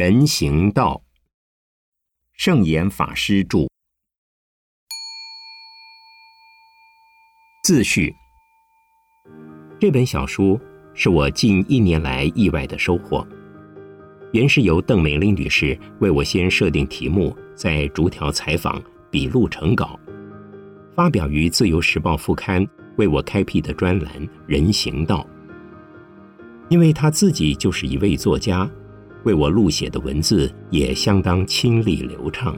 人行道，圣严法师著。自序。这本小书是我近一年来意外的收获。原是由邓美玲女士为我先设定题目，再逐条采访、笔录成稿，发表于《自由时报》副刊为我开辟的专栏《人行道》。因为她自己就是一位作家。为我录写的文字也相当清丽流畅。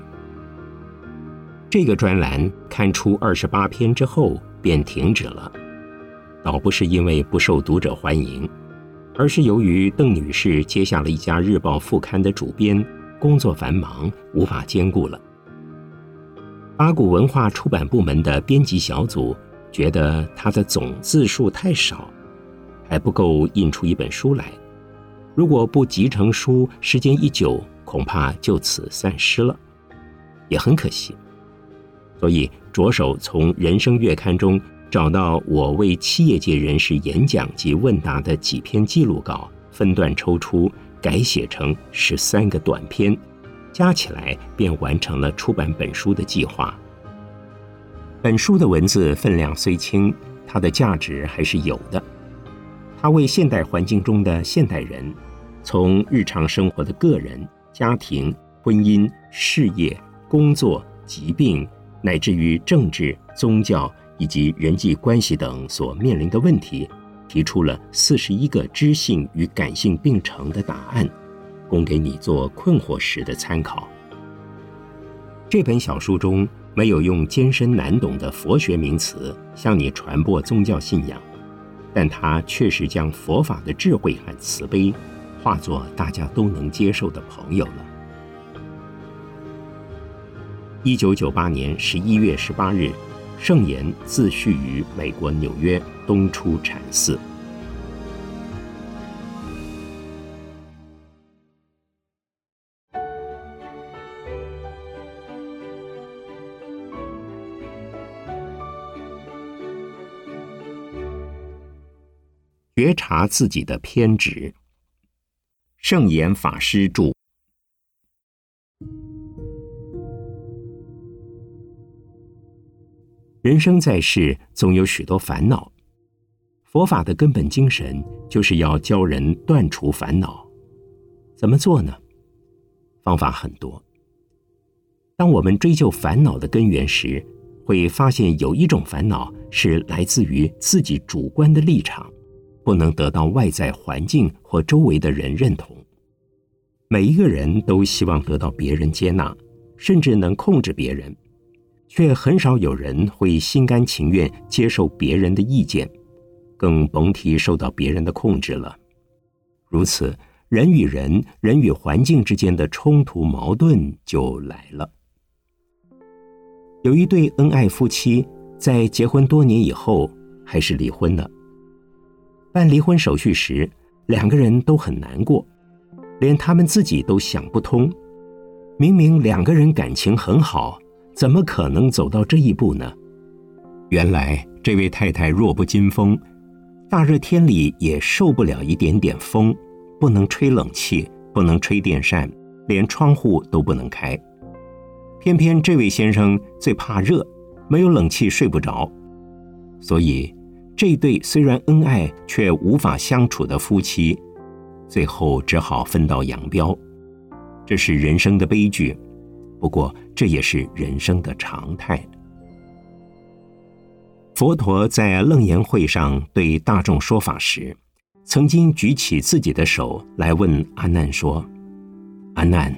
这个专栏刊出二十八篇之后便停止了，倒不是因为不受读者欢迎，而是由于邓女士接下了一家日报副刊的主编，工作繁忙，无法兼顾了。八股文化出版部门的编辑小组觉得她的总字数太少，还不够印出一本书来。如果不集成书，时间一久，恐怕就此散失了，也很可惜。所以着手从《人生月刊》中找到我为企业界人士演讲及问答的几篇记录稿，分段抽出，改写成十三个短篇，加起来便完成了出版本书的计划。本书的文字分量虽轻，它的价值还是有的。他为现代环境中的现代人，从日常生活的个人、家庭、婚姻、事业、工作、疾病，乃至于政治、宗教以及人际关系等所面临的问题，提出了四十一个知性与感性并成的答案，供给你做困惑时的参考。这本小书中没有用艰深难懂的佛学名词向你传播宗教信仰。但他确实将佛法的智慧和慈悲，化作大家都能接受的朋友了。一九九八年十一月十八日，圣严自序于美国纽约东出禅寺。觉察自己的偏执。圣严法师著。人生在世，总有许多烦恼。佛法的根本精神，就是要教人断除烦恼。怎么做呢？方法很多。当我们追究烦恼的根源时，会发现有一种烦恼是来自于自己主观的立场。不能得到外在环境或周围的人认同。每一个人都希望得到别人接纳，甚至能控制别人，却很少有人会心甘情愿接受别人的意见，更甭提受到别人的控制了。如此，人与人、人与环境之间的冲突矛盾就来了。有一对恩爱夫妻，在结婚多年以后，还是离婚了。办离婚手续时，两个人都很难过，连他们自己都想不通。明明两个人感情很好，怎么可能走到这一步呢？原来这位太太弱不禁风，大热天里也受不了一点点风，不能吹冷气，不能吹电扇，连窗户都不能开。偏偏这位先生最怕热，没有冷气睡不着，所以。这对虽然恩爱却无法相处的夫妻，最后只好分道扬镳。这是人生的悲剧，不过这也是人生的常态。佛陀在楞严会上对大众说法时，曾经举起自己的手来问阿难说：“阿难，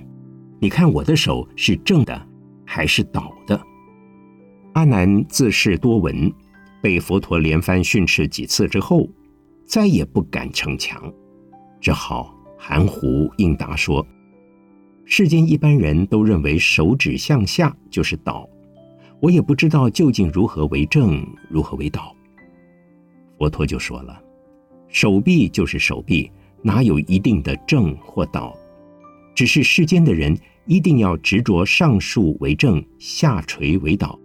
你看我的手是正的还是倒的？”阿难自是多闻。被佛陀连番训斥几次之后，再也不敢逞强，只好含糊应答说：“世间一般人都认为手指向下就是倒，我也不知道究竟如何为正，如何为倒。”佛陀就说了：“手臂就是手臂，哪有一定的正或倒？只是世间的人一定要执着上竖为正，下垂为倒，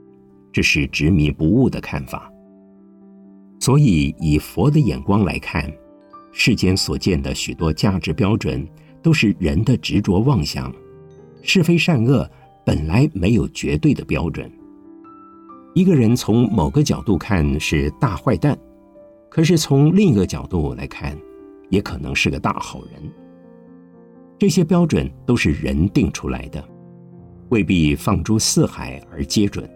这是执迷不悟的看法。”所以，以佛的眼光来看，世间所见的许多价值标准，都是人的执着妄想。是非善恶本来没有绝对的标准。一个人从某个角度看是大坏蛋，可是从另一个角度来看，也可能是个大好人。这些标准都是人定出来的，未必放诸四海而皆准。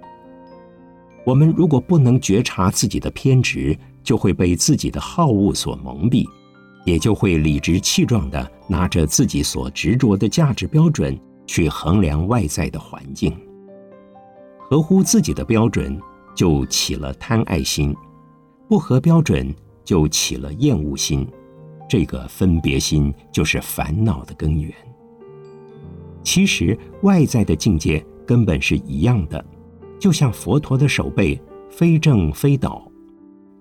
我们如果不能觉察自己的偏执，就会被自己的好恶所蒙蔽，也就会理直气壮地拿着自己所执着的价值标准去衡量外在的环境。合乎自己的标准，就起了贪爱心；不合标准，就起了厌恶心。这个分别心就是烦恼的根源。其实外在的境界根本是一样的，就像佛陀的手背非正非倒，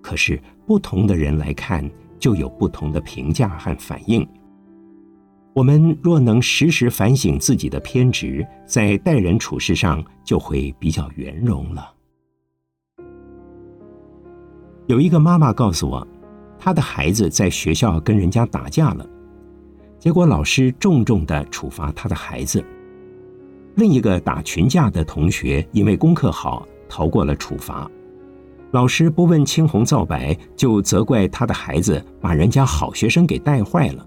可是不同的人来看，就有不同的评价和反应。我们若能时时反省自己的偏执，在待人处事上就会比较圆融了。有一个妈妈告诉我，她的孩子在学校跟人家打架了，结果老师重重的处罚她的孩子。另一个打群架的同学因为功课好，逃过了处罚。老师不问青红皂白，就责怪他的孩子把人家好学生给带坏了。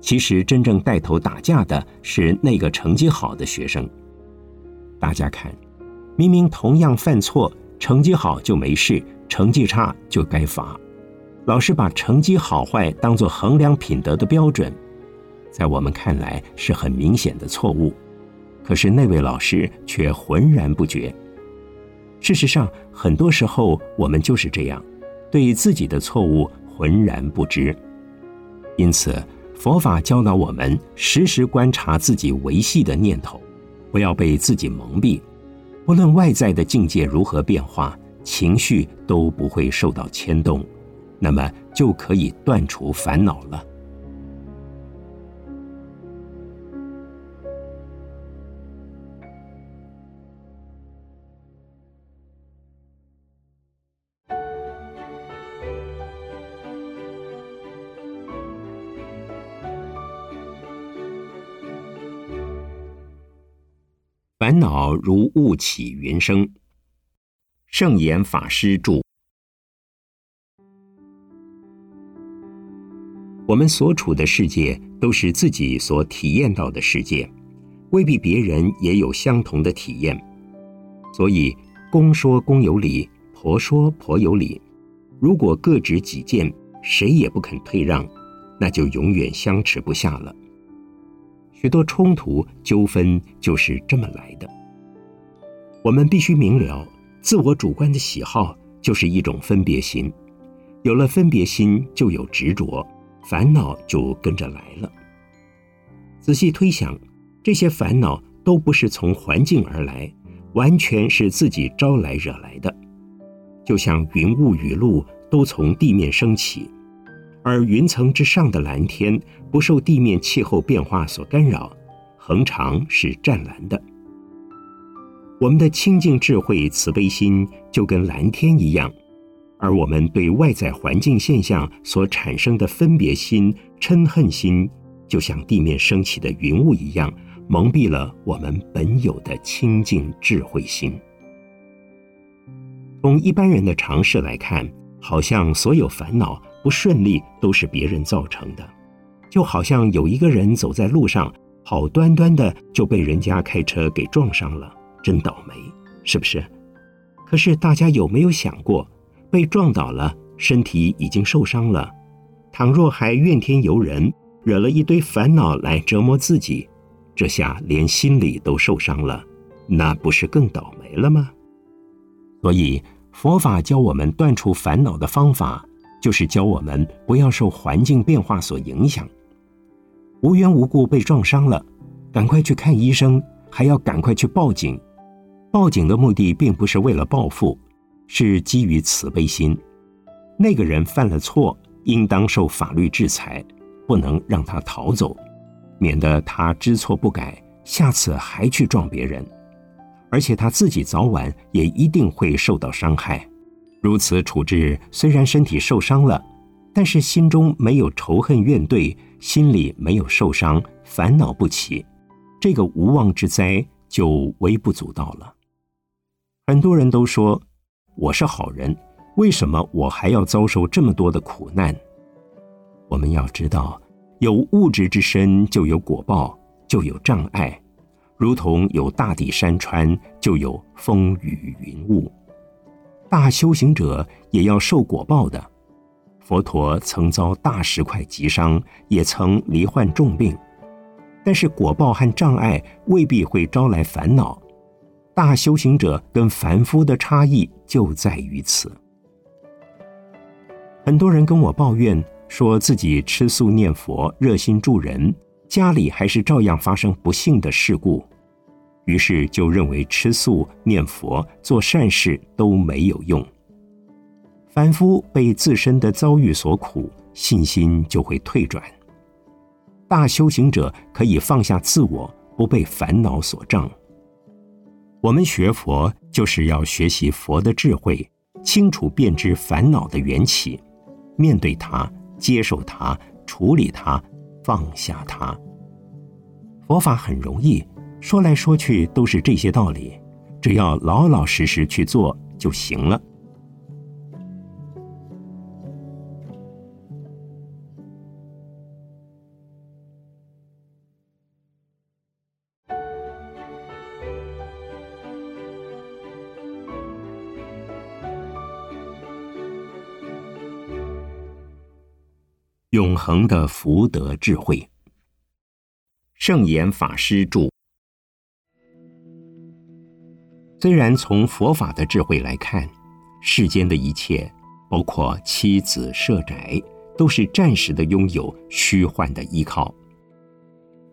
其实真正带头打架的是那个成绩好的学生。大家看，明明同样犯错，成绩好就没事，成绩差就该罚。老师把成绩好坏当作衡量品德的标准，在我们看来是很明显的错误。可是那位老师却浑然不觉。事实上，很多时候我们就是这样，对自己的错误浑然不知。因此。佛法教导我们时时观察自己维系的念头，不要被自己蒙蔽。不论外在的境界如何变化，情绪都不会受到牵动，那么就可以断除烦恼了。烦恼如雾起云生。圣严法师著。我们所处的世界都是自己所体验到的世界，未必别人也有相同的体验。所以公说公有理，婆说婆有理。如果各执己见，谁也不肯退让，那就永远相持不下了。许多冲突纠纷就是这么来的。我们必须明了，自我主观的喜好就是一种分别心，有了分别心，就有执着，烦恼就跟着来了。仔细推想，这些烦恼都不是从环境而来，完全是自己招来惹来的。就像云雾雨露都从地面升起。而云层之上的蓝天不受地面气候变化所干扰，恒常是湛蓝的。我们的清净智慧慈悲心就跟蓝天一样，而我们对外在环境现象所产生的分别心、嗔恨心，就像地面升起的云雾一样，蒙蔽了我们本有的清净智慧心。从一般人的常识来看，好像所有烦恼。不顺利都是别人造成的，就好像有一个人走在路上，好端端的就被人家开车给撞伤了，真倒霉，是不是？可是大家有没有想过，被撞倒了，身体已经受伤了，倘若还怨天尤人，惹了一堆烦恼来折磨自己，这下连心里都受伤了，那不是更倒霉了吗？所以佛法教我们断除烦恼的方法。就是教我们不要受环境变化所影响，无缘无故被撞伤了，赶快去看医生，还要赶快去报警。报警的目的并不是为了报复，是基于慈悲心。那个人犯了错，应当受法律制裁，不能让他逃走，免得他知错不改，下次还去撞别人，而且他自己早晚也一定会受到伤害。如此处置，虽然身体受伤了，但是心中没有仇恨怨怼，心里没有受伤，烦恼不起，这个无妄之灾就微不足道了。很多人都说我是好人，为什么我还要遭受这么多的苦难？我们要知道，有物质之身，就有果报，就有障碍，如同有大地山川，就有风雨云雾。大修行者也要受果报的。佛陀曾遭大石块击伤，也曾罹患重病，但是果报和障碍未必会招来烦恼。大修行者跟凡夫的差异就在于此。很多人跟我抱怨，说自己吃素念佛，热心助人，家里还是照样发生不幸的事故，于是就认为吃素念佛做善事都没有用。凡夫被自身的遭遇所苦，信心就会退转。大修行者可以放下自我，不被烦恼所障。我们学佛就是要学习佛的智慧，清楚辨知烦恼的缘起，面对它，接受它，处理它，放下它。佛法很容易，说来说去都是这些道理，只要老老实实去做就行了。永恒的福德智慧。圣严法师著。虽然从佛法的智慧来看，世间的一切，包括妻子、舍宅，都是暂时的拥有、虚幻的依靠。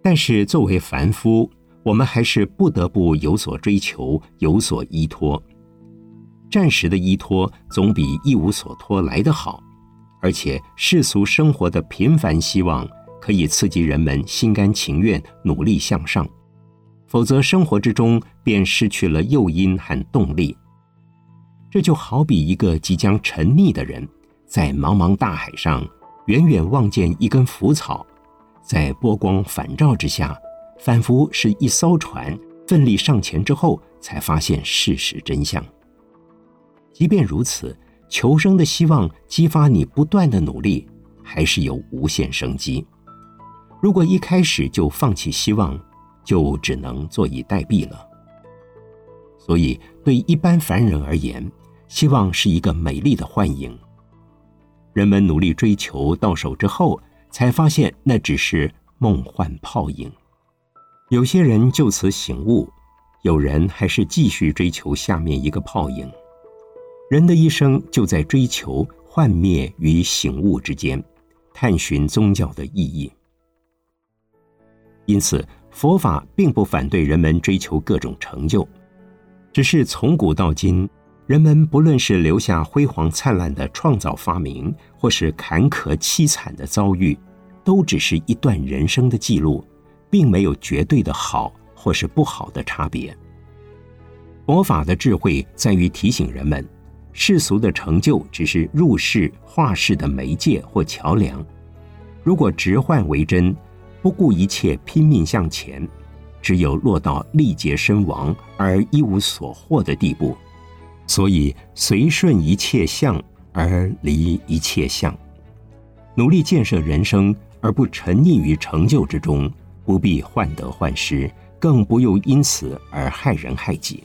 但是作为凡夫，我们还是不得不有所追求、有所依托。暂时的依托，总比一无所托来得好。而且世俗生活的平凡希望，可以刺激人们心甘情愿努力向上；否则，生活之中便失去了诱因和动力。这就好比一个即将沉溺的人，在茫茫大海上，远远望见一根浮草，在波光反照之下，仿佛是一艘船，奋力上前之后，才发现事实真相。即便如此。求生的希望激发你不断的努力，还是有无限生机。如果一开始就放弃希望，就只能坐以待毙了。所以，对一般凡人而言，希望是一个美丽的幻影。人们努力追求到手之后，才发现那只是梦幻泡影。有些人就此醒悟，有人还是继续追求下面一个泡影。人的一生就在追求幻灭与醒悟之间，探寻宗教的意义。因此，佛法并不反对人们追求各种成就，只是从古到今，人们不论是留下辉煌灿烂的创造发明，或是坎坷凄惨的遭遇，都只是一段人生的记录，并没有绝对的好或是不好的差别。佛法的智慧在于提醒人们。世俗的成就只是入世化世的媒介或桥梁。如果直换为真，不顾一切拼命向前，只有落到力竭身亡而一无所获的地步。所以随顺一切相而离一切相，努力建设人生，而不沉溺于成就之中，不必患得患失，更不用因此而害人害己。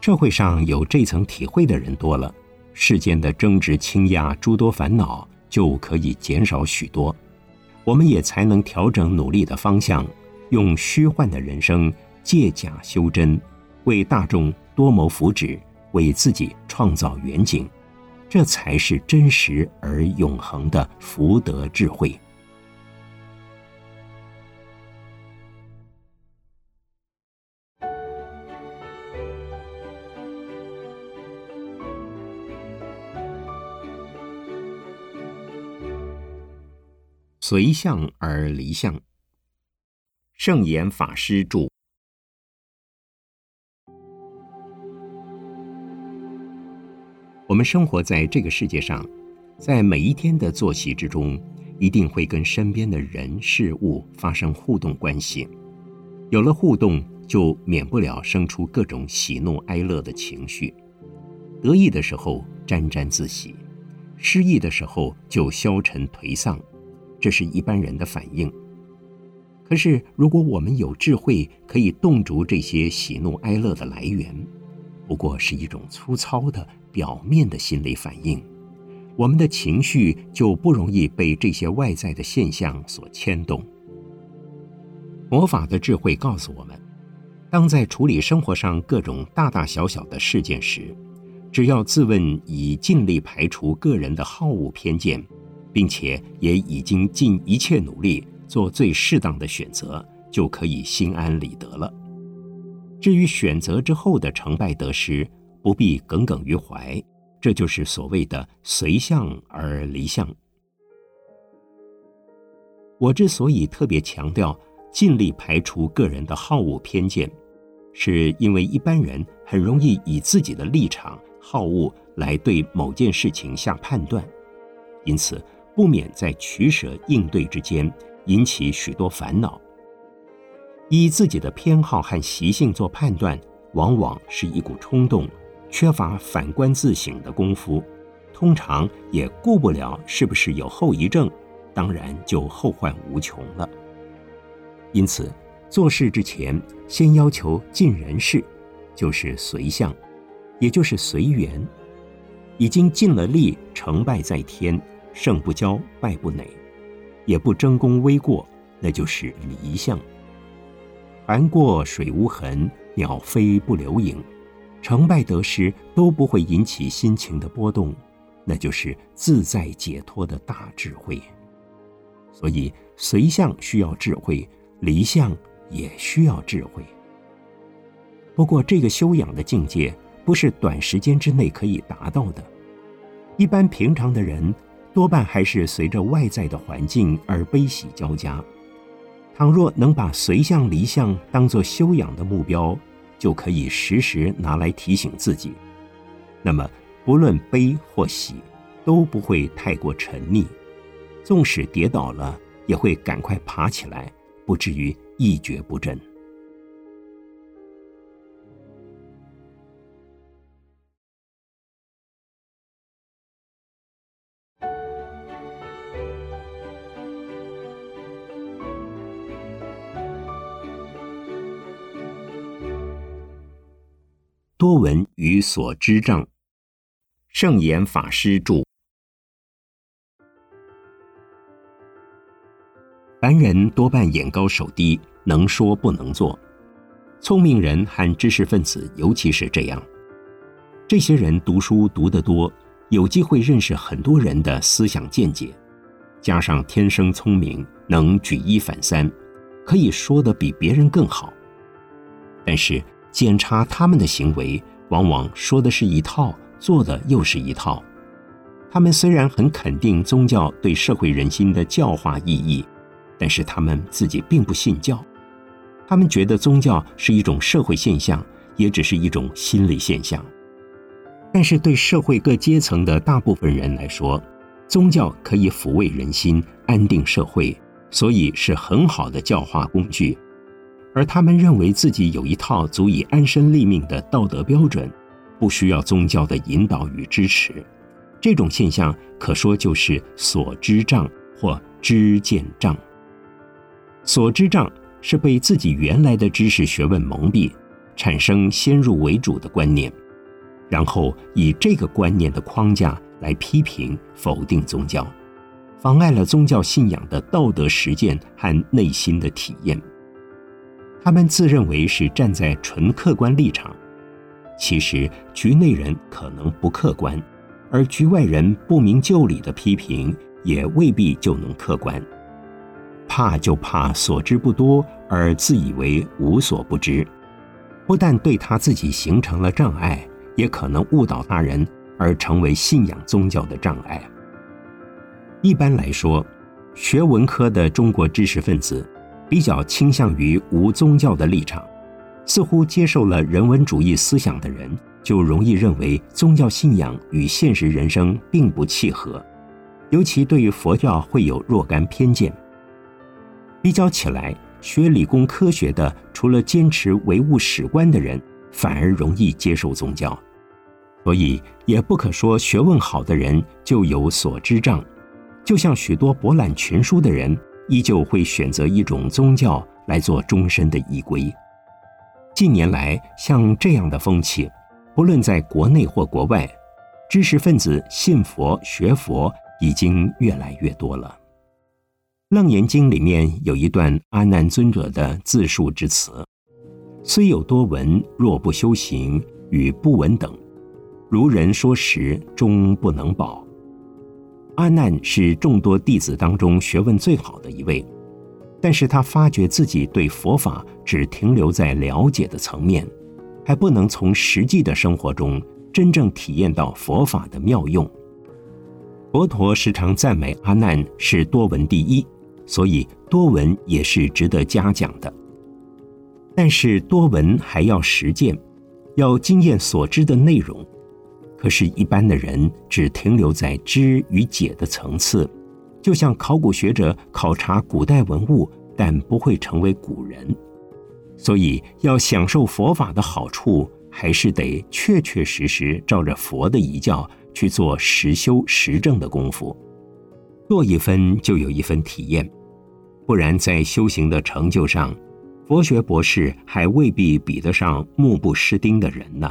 社会上有这层体会的人多了，世间的争执、倾轧、诸多烦恼就可以减少许多，我们也才能调整努力的方向，用虚幻的人生借假修真，为大众多谋福祉，为自己创造远景，这才是真实而永恒的福德智慧。随相而离相。圣严法师著。我们生活在这个世界上，在每一天的作息之中，一定会跟身边的人事物发生互动关系。有了互动，就免不了生出各种喜怒哀乐的情绪。得意的时候沾沾自喜，失意的时候就消沉颓丧，这是一般人的反应。可是，如果我们有智慧，可以洞烛这些喜怒哀乐的来源，不过是一种粗糙的表面的心理反应，我们的情绪就不容易被这些外在的现象所牵动。魔法的智慧告诉我们，当在处理生活上各种大大小小的事件时，只要自问已尽力排除个人的好恶偏见，并且也已经尽一切努力。做最适当的选择，就可以心安理得了。至于选择之后的成败得失，不必耿耿于怀。这就是所谓的随相而离相。我之所以特别强调尽力排除个人的好恶偏见，是因为一般人很容易以自己的立场、好恶来对某件事情下判断，因此不免在取舍应对之间。引起许多烦恼。以自己的偏好和习性做判断，往往是一股冲动，缺乏反观自省的功夫，通常也顾不了是不是有后遗症，当然就后患无穷了。因此，做事之前，先要求尽人事，就是随相，也就是随缘。已经尽了力，成败在天，胜不骄，败不馁。也不争功微过，那就是离相。船过水无痕，鸟飞不留影，成败得失都不会引起心情的波动，那就是自在解脱的大智慧。所以随相需要智慧，离相也需要智慧。不过这个修养的境界不是短时间之内可以达到的，一般平常的人。多半还是随着外在的环境而悲喜交加。倘若能把随相离相当作修养的目标，就可以时时拿来提醒自己。那么，不论悲或喜，都不会太过沉溺。纵使跌倒了，也会赶快爬起来，不至于一蹶不振。多闻与所知障，圣严法师著。凡人多半眼高手低，能说不能做。聪明人和知识分子尤其是这样。这些人读书读得多，有机会认识很多人的思想见解，加上天生聪明，能举一反三，可以说得比别人更好。但是。检查他们的行为，往往说的是一套，做的又是一套。他们虽然很肯定宗教对社会人心的教化意义，但是他们自己并不信教。他们觉得宗教是一种社会现象，也只是一种心理现象。但是对社会各阶层的大部分人来说，宗教可以抚慰人心、安定社会，所以是很好的教化工具。而他们认为自己有一套足以安身立命的道德标准，不需要宗教的引导与支持。这种现象可说就是所知障或知见障。所知障是被自己原来的知识学问蒙蔽，产生先入为主的观念，然后以这个观念的框架来批评否定宗教，妨碍了宗教信仰的道德实践和内心的体验。他们自认为是站在纯客观立场，其实局内人可能不客观，而局外人不明就里的批评也未必就能客观。怕就怕所知不多而自以为无所不知，不但对他自己形成了障碍，也可能误导他人而成为信仰宗教的障碍。一般来说，学文科的中国知识分子。比较倾向于无宗教的立场，似乎接受了人文主义思想的人，就容易认为宗教信仰与现实人生并不契合，尤其对于佛教会有若干偏见。比较起来，学理工科学的，除了坚持唯物史观的人，反而容易接受宗教。所以，也不可说学问好的人就有所知障。就像许多博览群书的人，依旧会选择一种宗教来做终身的依归。近年来，像这样的风气，不论在国内或国外，知识分子信佛学佛已经越来越多了。《楞严经》里面有一段阿难尊者的自述之词：“虽有多闻，若不修行，与不闻等。如人说实，终不能保。”阿难是众多弟子当中学问最好的一位，但是他发觉自己对佛法只停留在了解的层面，还不能从实际的生活中真正体验到佛法的妙用。佛陀时常赞美阿难是多闻第一，所以多闻也是值得嘉奖的。但是多闻还要实践，要经验所知的内容。可是，一般的人只停留在知与解的层次，就像考古学者考察古代文物，但不会成为古人。所以，要享受佛法的好处，还是得确确实实照着佛的遗教去做实修实证的功夫，做一分就有一分体验。不然，在修行的成就上，佛学博士还未必比得上目不识丁的人呢。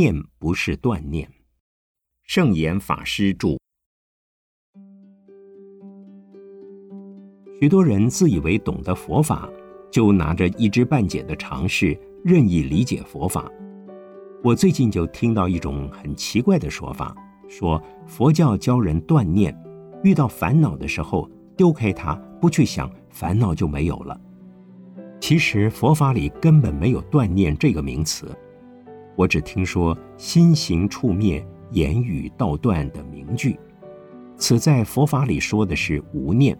念不是断念。圣严法师著。许多人自以为懂得佛法，就拿着一知半解的常识任意理解佛法。我最近就听到一种很奇怪的说法，说佛教教人断念，遇到烦恼的时候丢开它，不去想，烦恼就没有了。其实佛法里根本没有断念这个名词。我只听说“心行处灭，言语道断”的名句，此在佛法里说的是无念。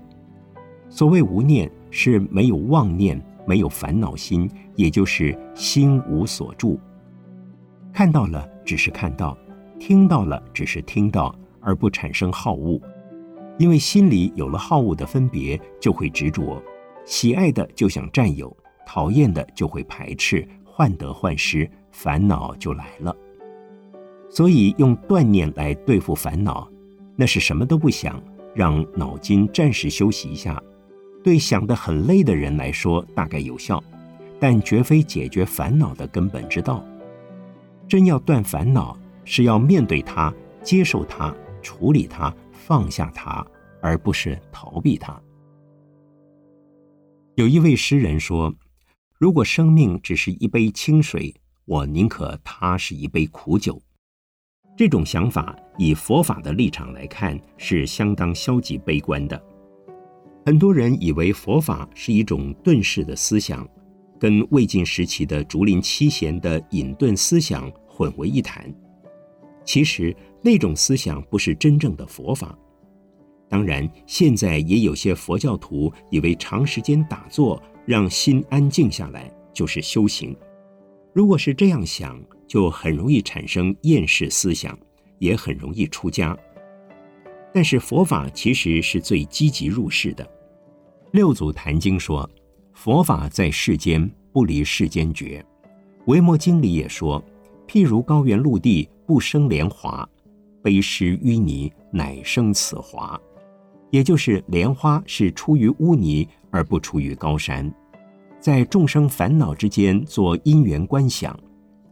所谓无念，是没有妄念，没有烦恼心，也就是心无所住。看到了只是看到，听到了只是听到，而不产生好恶。因为心里有了好恶的分别，就会执着，喜爱的就想占有，讨厌的就会排斥，患得患失。烦恼就来了，所以用断念来对付烦恼，那是什么都不想，让脑筋暂时休息一下。对想得很累的人来说，大概有效，但绝非解决烦恼的根本之道。真要断烦恼，是要面对它、接受它、处理它、放下它，而不是逃避它。有一位诗人说：“如果生命只是一杯清水。”我宁可它是一杯苦酒，这种想法以佛法的立场来看是相当消极悲观的。很多人以为佛法是一种遁世的思想，跟魏晋时期的竹林七贤的隐遁思想混为一谈。其实那种思想不是真正的佛法。当然，现在也有些佛教徒以为长时间打坐让心安静下来就是修行。如果是这样想，就很容易产生厌世思想，也很容易出家。但是佛法其实是最积极入世的。六祖坛经说：“佛法在世间，不离世间觉。”维摩经里也说：“譬如高原陆地，不生莲华；悲施淤泥，乃生此华。”也就是莲花是出于污泥，而不出于高山。在众生烦恼之间做因缘观想，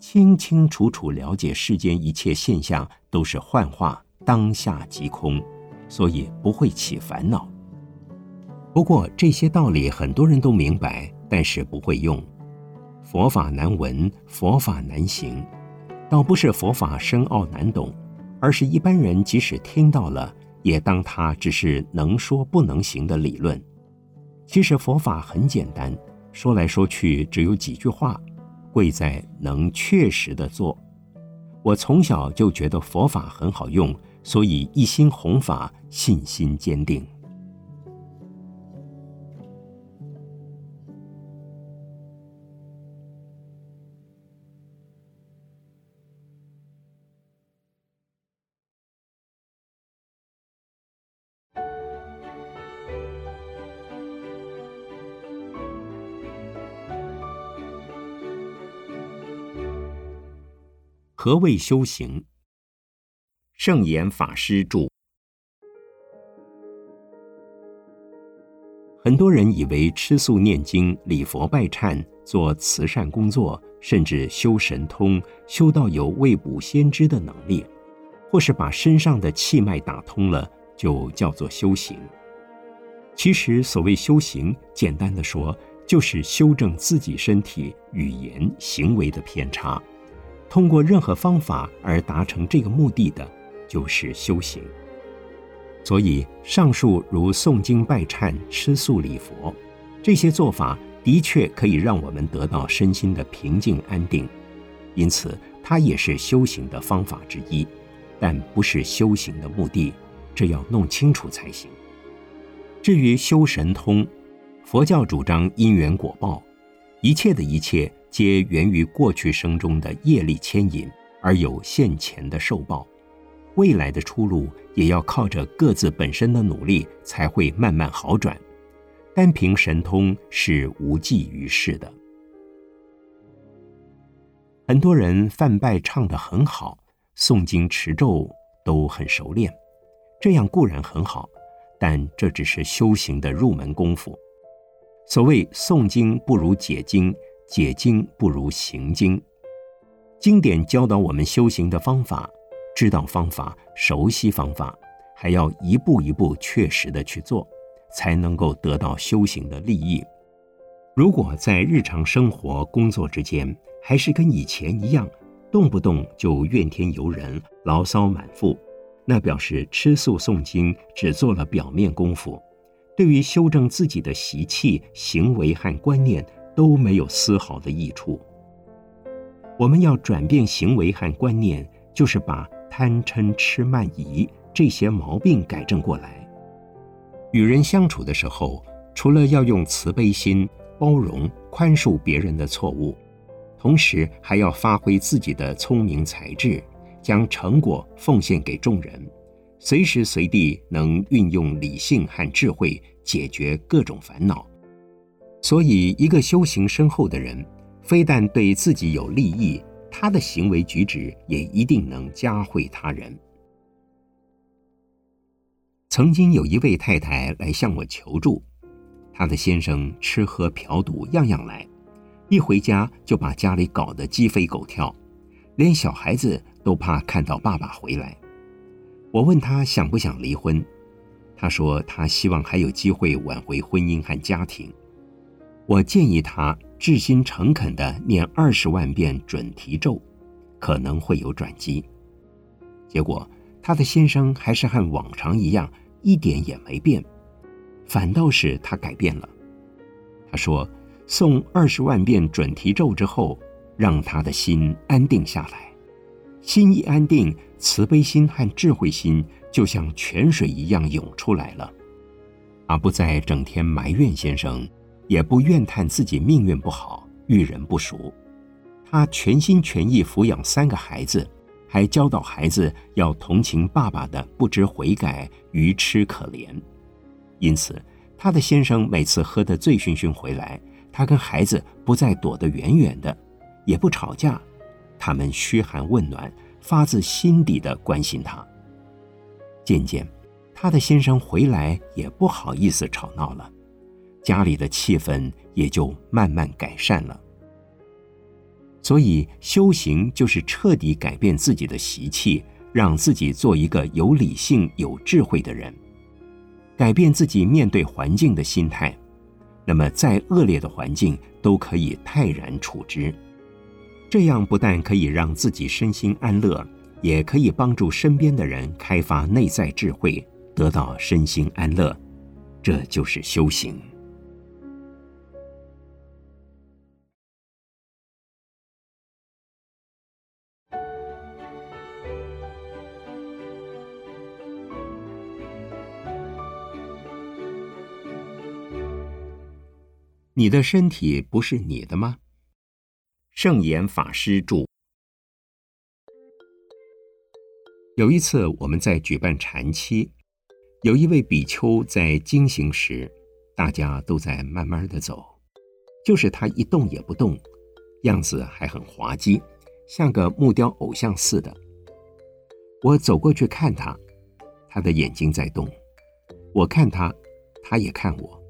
清清楚楚了解世间一切现象都是幻化，当下即空，所以不会起烦恼。不过这些道理很多人都明白，但是不会用。佛法难闻，佛法难行，倒不是佛法深奥难懂，而是一般人即使听到了，也当它只是能说不能行的理论。其实佛法很简单。说来说去只有几句话，贵在能确实的做。我从小就觉得佛法很好用，所以一心弘法，信心坚定。何谓修行？圣严法师著。很多人以为吃素、念经、礼佛、拜忏、做慈善工作，甚至修神通，修到有未卜先知的能力，或是把身上的气脉打通了，就叫做修行。其实，所谓修行，简单的说，就是修正自己身体、语言、行为的偏差。通过任何方法而达成这个目的的，就是修行。所以，上述如诵经、拜忏、吃素、礼佛，这些做法的确可以让我们得到身心的平静安定，因此它也是修行的方法之一，但不是修行的目的，这要弄清楚才行。至于修神通，佛教主张因缘果报，一切的一切。皆源于过去生中的业力牵引，而有现前的受报，未来的出路也要靠着各自本身的努力才会慢慢好转。单凭神通是无济于事的。很多人泛拜唱得很好，诵经持咒都很熟练，这样固然很好，但这只是修行的入门功夫。所谓诵经不如解经。解经不如行经，经典教导我们修行的方法，知道方法，熟悉方法，还要一步一步确实的去做，才能够得到修行的利益。如果在日常生活、工作之间，还是跟以前一样，动不动就怨天尤人、牢骚满腹，那表示吃素诵经只做了表面功夫，对于修正自己的习气、行为和观念。都没有丝毫的益处。我们要转变行为和观念，就是把贪嗔痴慢疑这些毛病改正过来。与人相处的时候，除了要用慈悲心包容宽恕别人的错误，同时还要发挥自己的聪明才智，将成果奉献给众人，随时随地能运用理性和智慧解决各种烦恼。所以，一个修行深厚的人，非但对自己有利益，他的行为举止也一定能加惠他人。曾经有一位太太来向我求助，她的先生吃喝嫖赌样样来，一回家就把家里搞得鸡飞狗跳，连小孩子都怕看到爸爸回来。我问他想不想离婚，他说他希望还有机会挽回婚姻和家庭。我建议他至心诚恳地念二十万遍准提咒，可能会有转机。结果，他的先生还是和往常一样，一点也没变，反倒是他改变了。他说，诵二十万遍准提咒之后，让他的心安定下来，心一安定，慈悲心和智慧心就像泉水一样涌出来了，而不再整天埋怨先生。也不怨叹自己命运不好、遇人不淑，他全心全意抚养三个孩子，还教导孩子要同情爸爸的不知悔改、愚痴可怜。因此，他的先生每次喝得醉醺醺回来，他跟孩子不再躲得远远的，也不吵架，他们嘘寒问暖，发自心底的关心他。渐渐，他的先生回来也不好意思吵闹了。家里的气氛也就慢慢改善了。所以修行就是彻底改变自己的习气，让自己做一个有理性、有智慧的人，改变自己面对环境的心态。那么，再恶劣的环境都可以泰然处之。这样不但可以让自己身心安乐，也可以帮助身边的人开发内在智慧，得到身心安乐。这就是修行。你的身体不是你的吗？圣严法师著。有一次，我们在举办禅期，有一位比丘在经行时，大家都在慢慢的走，就是他一动也不动，样子还很滑稽，像个木雕偶像似的。我走过去看他，他的眼睛在动，我看他，他也看我。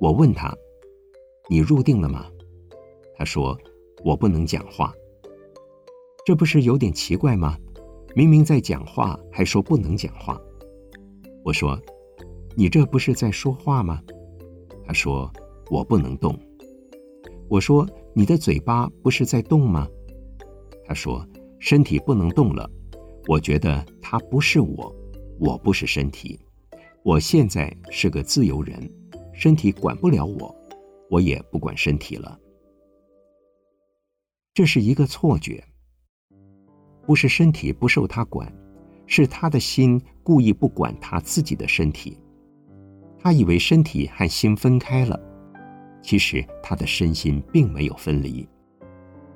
我问他：“你入定了吗？”他说：“我不能讲话。”这不是有点奇怪吗？明明在讲话，还说不能讲话。我说：“你这不是在说话吗？”他说：“我不能动。”我说：“你的嘴巴不是在动吗？”他说：“身体不能动了。”我觉得他不是我，我不是身体，我现在是个自由人，身体管不了我，我也不管身体了。这是一个错觉。不是身体不受他管，是他的心故意不管他自己的身体。他以为身体和心分开了，其实他的身心并没有分离。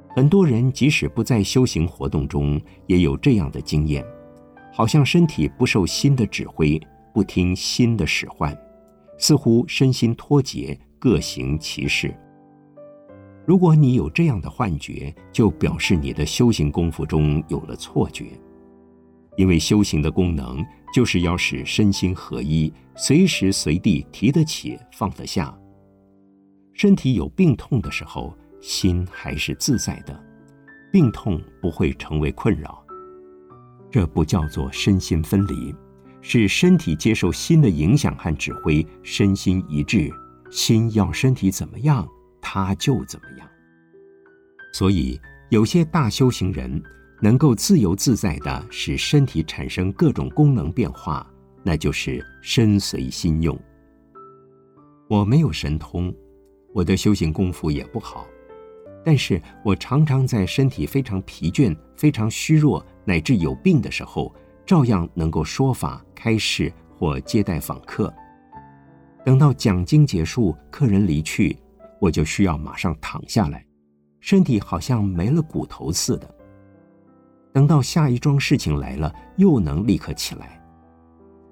很多人即使不在修行活动中，也有这样的经验，好像身体不受心的指挥，不听心的使唤，似乎身心脱节，各行其事。如果你有这样的幻觉，就表示你的修行功夫中有了错觉。因为修行的功能就是要使身心合一，随时随地提得起放得下。身体有病痛的时候，心还是自在的，病痛不会成为困扰。这不叫做身心分离，是身体接受心的影响和指挥，身心一致，心要身体怎么样。他就怎么样。所以，有些大修行人能够自由自在的使身体产生各种功能变化，那就是身随心用。我没有神通，我的修行功夫也不好，但是我常常在身体非常疲倦、非常虚弱乃至有病的时候，照样能够说法、开示或接待访客。等到讲经结束，客人离去。我就需要马上躺下来，身体好像没了骨头似的。等到下一桩事情来了，又能立刻起来。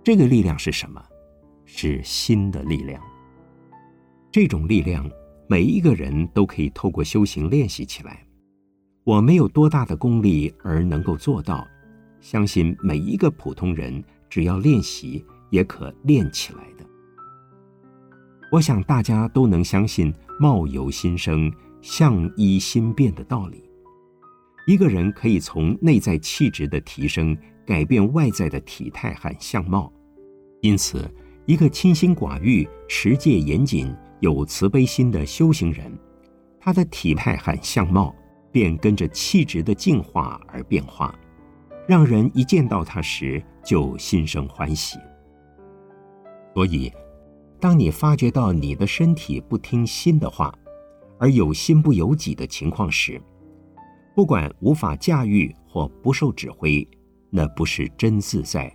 这个力量是什么？是心的力量。这种力量，每一个人都可以透过修行练习起来。我没有多大的功力而能够做到，相信每一个普通人只要练习，也可练起来的。我想大家都能相信。貌由心生，相依心变的道理。一个人可以从内在气质的提升，改变外在的体态和相貌。因此，一个清心寡欲、持戒严谨、有慈悲心的修行人，他的体态和相貌便跟着气质的进化而变化，让人一见到他时就心生欢喜。所以。当你发觉到你的身体不听心的话，而有心不由己的情况时，不管无法驾驭或不受指挥，那不是真自在。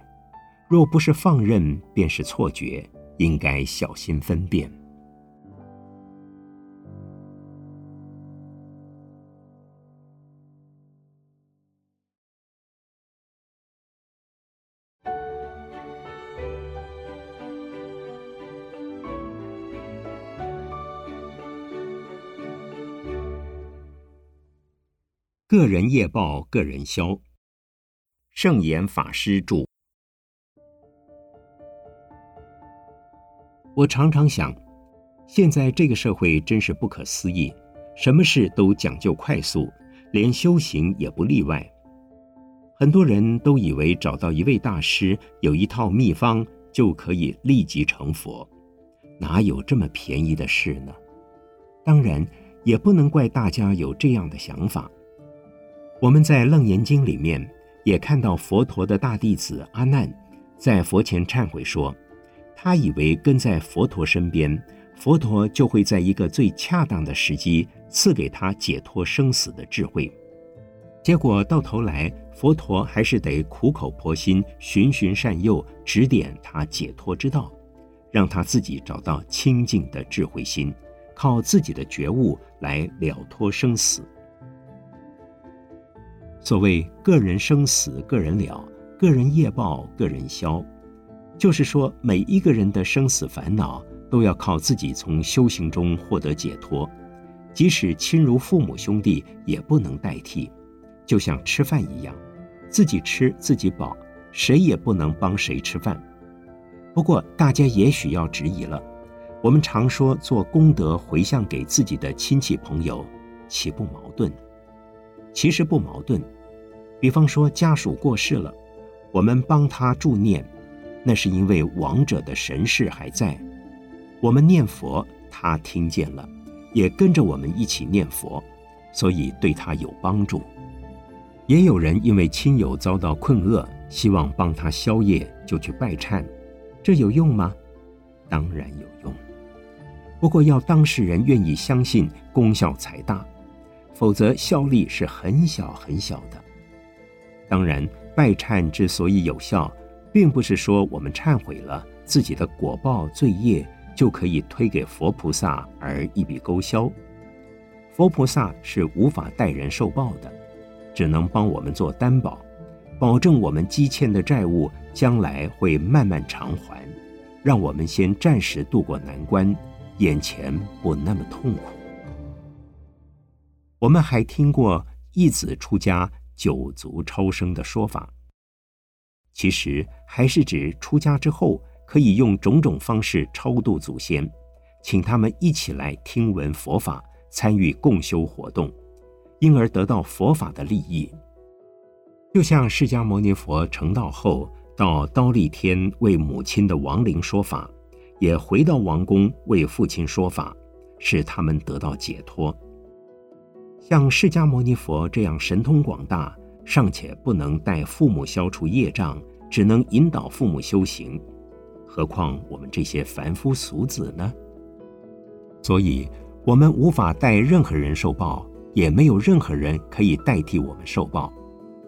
若不是放任，便是错觉，应该小心分辨。个人业报，个人消。圣严法师著。我常常想，现在这个社会真是不可思议，什么事都讲究快速，连修行也不例外。很多人都以为找到一位大师，有一套秘方就可以立即成佛，哪有这么便宜的事呢？当然，也不能怪大家有这样的想法。我们在《楞严经》里面也看到佛陀的大弟子阿难，在佛前忏悔说，他以为跟在佛陀身边，佛陀就会在一个最恰当的时机赐给他解脱生死的智慧，结果到头来，佛陀还是得苦口婆心、循循善诱，指点他解脱之道，让他自己找到清净的智慧心，靠自己的觉悟来了脱生死。所谓“个人生死，个人了；个人业报，个人消”，就是说，每一个人的生死烦恼都要靠自己从修行中获得解脱，即使亲如父母兄弟也不能代替。就像吃饭一样，自己吃自己饱，谁也不能帮谁吃饭。不过，大家也许要质疑了：我们常说做功德回向给自己的亲戚朋友，岂不矛盾？其实不矛盾。比方说，家属过世了，我们帮他助念，那是因为亡者的神识还在。我们念佛，他听见了，也跟着我们一起念佛，所以对他有帮助。也有人因为亲友遭到困厄，希望帮他消业，就去拜忏，这有用吗？当然有用。不过要当事人愿意相信，功效才大，否则效力是很小很小的。当然，拜忏之所以有效，并不是说我们忏悔了自己的果报罪业就可以推给佛菩萨而一笔勾销。佛菩萨是无法代人受报的，只能帮我们做担保，保证我们积欠的债务将来会慢慢偿还，让我们先暂时渡过难关，眼前不那么痛苦。我们还听过一子出家。九族超生的说法，其实还是指出家之后可以用种种方式超度祖先，请他们一起来听闻佛法，参与共修活动，因而得到佛法的利益。就像释迦牟尼佛成道后到刀立天为母亲的亡灵说法，也回到王宫为父亲说法，使他们得到解脱。像释迦牟尼佛这样神通广大，尚且不能带父母消除业障，只能引导父母修行，何况我们这些凡夫俗子呢？所以，我们无法代任何人受报，也没有任何人可以代替我们受报。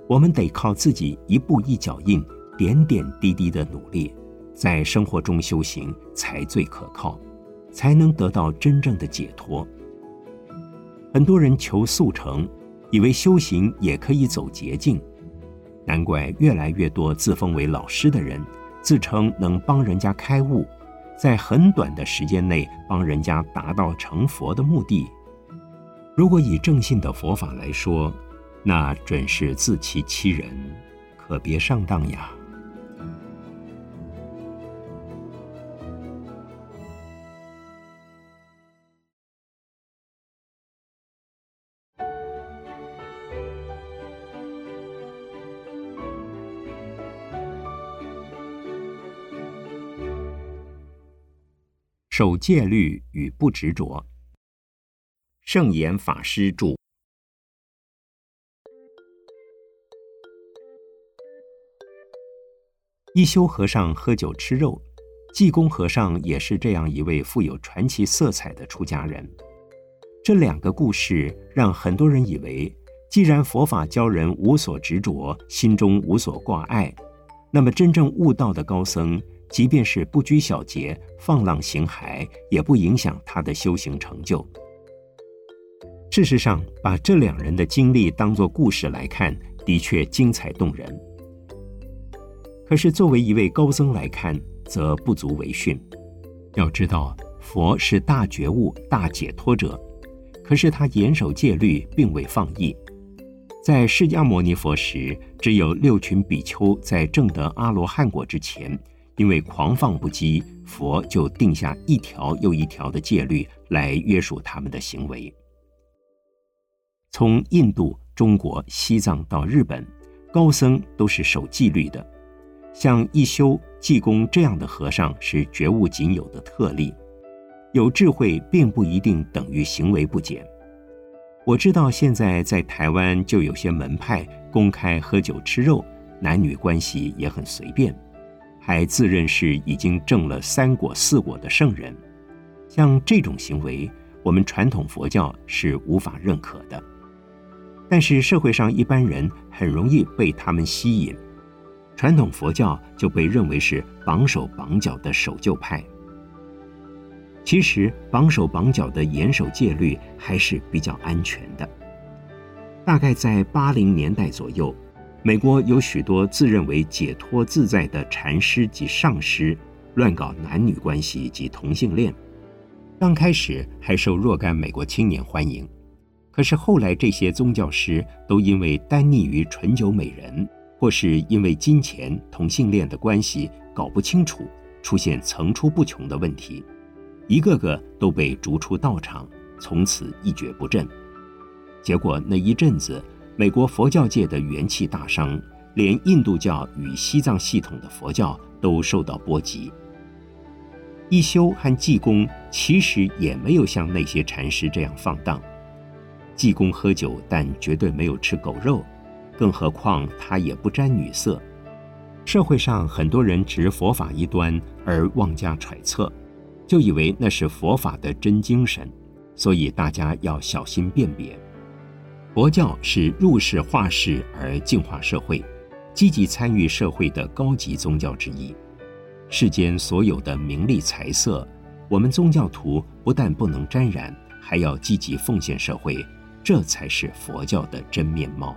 我们得靠自己一步一脚印、点点滴滴的努力，在生活中修行才最可靠，才能得到真正的解脱。很多人求速成，以为修行也可以走捷径，难怪越来越多自封为老师的人，自称能帮人家开悟，在很短的时间内帮人家达到成佛的目的。如果以正信的佛法来说，那准是自欺欺人，可别上当呀。守戒律与不执着。圣严法师著。一休和尚喝酒吃肉，济公和尚也是这样一位富有传奇色彩的出家人。这两个故事让很多人以为，既然佛法教人无所执着，心中无所挂碍，那么真正悟道的高僧。即便是不拘小节、放浪形骸，也不影响他的修行成就。事实上，把这两人的经历当作故事来看，的确精彩动人。可是，作为一位高僧来看，则不足为训。要知道，佛是大觉悟、大解脱者，可是他严守戒律，并未放逸。在释迦牟尼佛时，只有六群比丘在证得阿罗汉果之前。因为狂放不羁，佛就定下一条又一条的戒律来约束他们的行为。从印度、中国、西藏到日本，高僧都是守纪律的。像一休、济公这样的和尚是觉悟仅有的特例。有智慧并不一定等于行为不检。我知道现在在台湾就有些门派公开喝酒吃肉，男女关系也很随便。还自认是已经证了三果四果的圣人，像这种行为，我们传统佛教是无法认可的。但是社会上一般人很容易被他们吸引，传统佛教就被认为是绑手绑脚的守旧派。其实绑手绑脚的严守戒律还是比较安全的。大概在八零年代左右，美国有许多自认为解脱自在的禅师及上师，乱搞男女关系及同性恋。刚开始还受若干美国青年欢迎，可是后来这些宗教师都因为耽溺于醇酒美人，或是因为金钱、同性恋的关系搞不清楚，出现层出不穷的问题。一个个都被逐出道场，从此一蹶不振。结果那一阵子，美国佛教界的元气大伤，连印度教与西藏系统的佛教都受到波及。一休和济公其实也没有像那些禅师这样放荡。济公喝酒，但绝对没有吃狗肉，更何况他也不沾女色。社会上很多人执佛法一端而妄加揣测。就以为那是佛法的真精神，所以大家要小心辨别。佛教是入世化世而净化社会，积极参与社会的高级宗教之一。世间所有的名利财色，我们宗教徒不但不能沾染，还要积极奉献社会，这才是佛教的真面貌。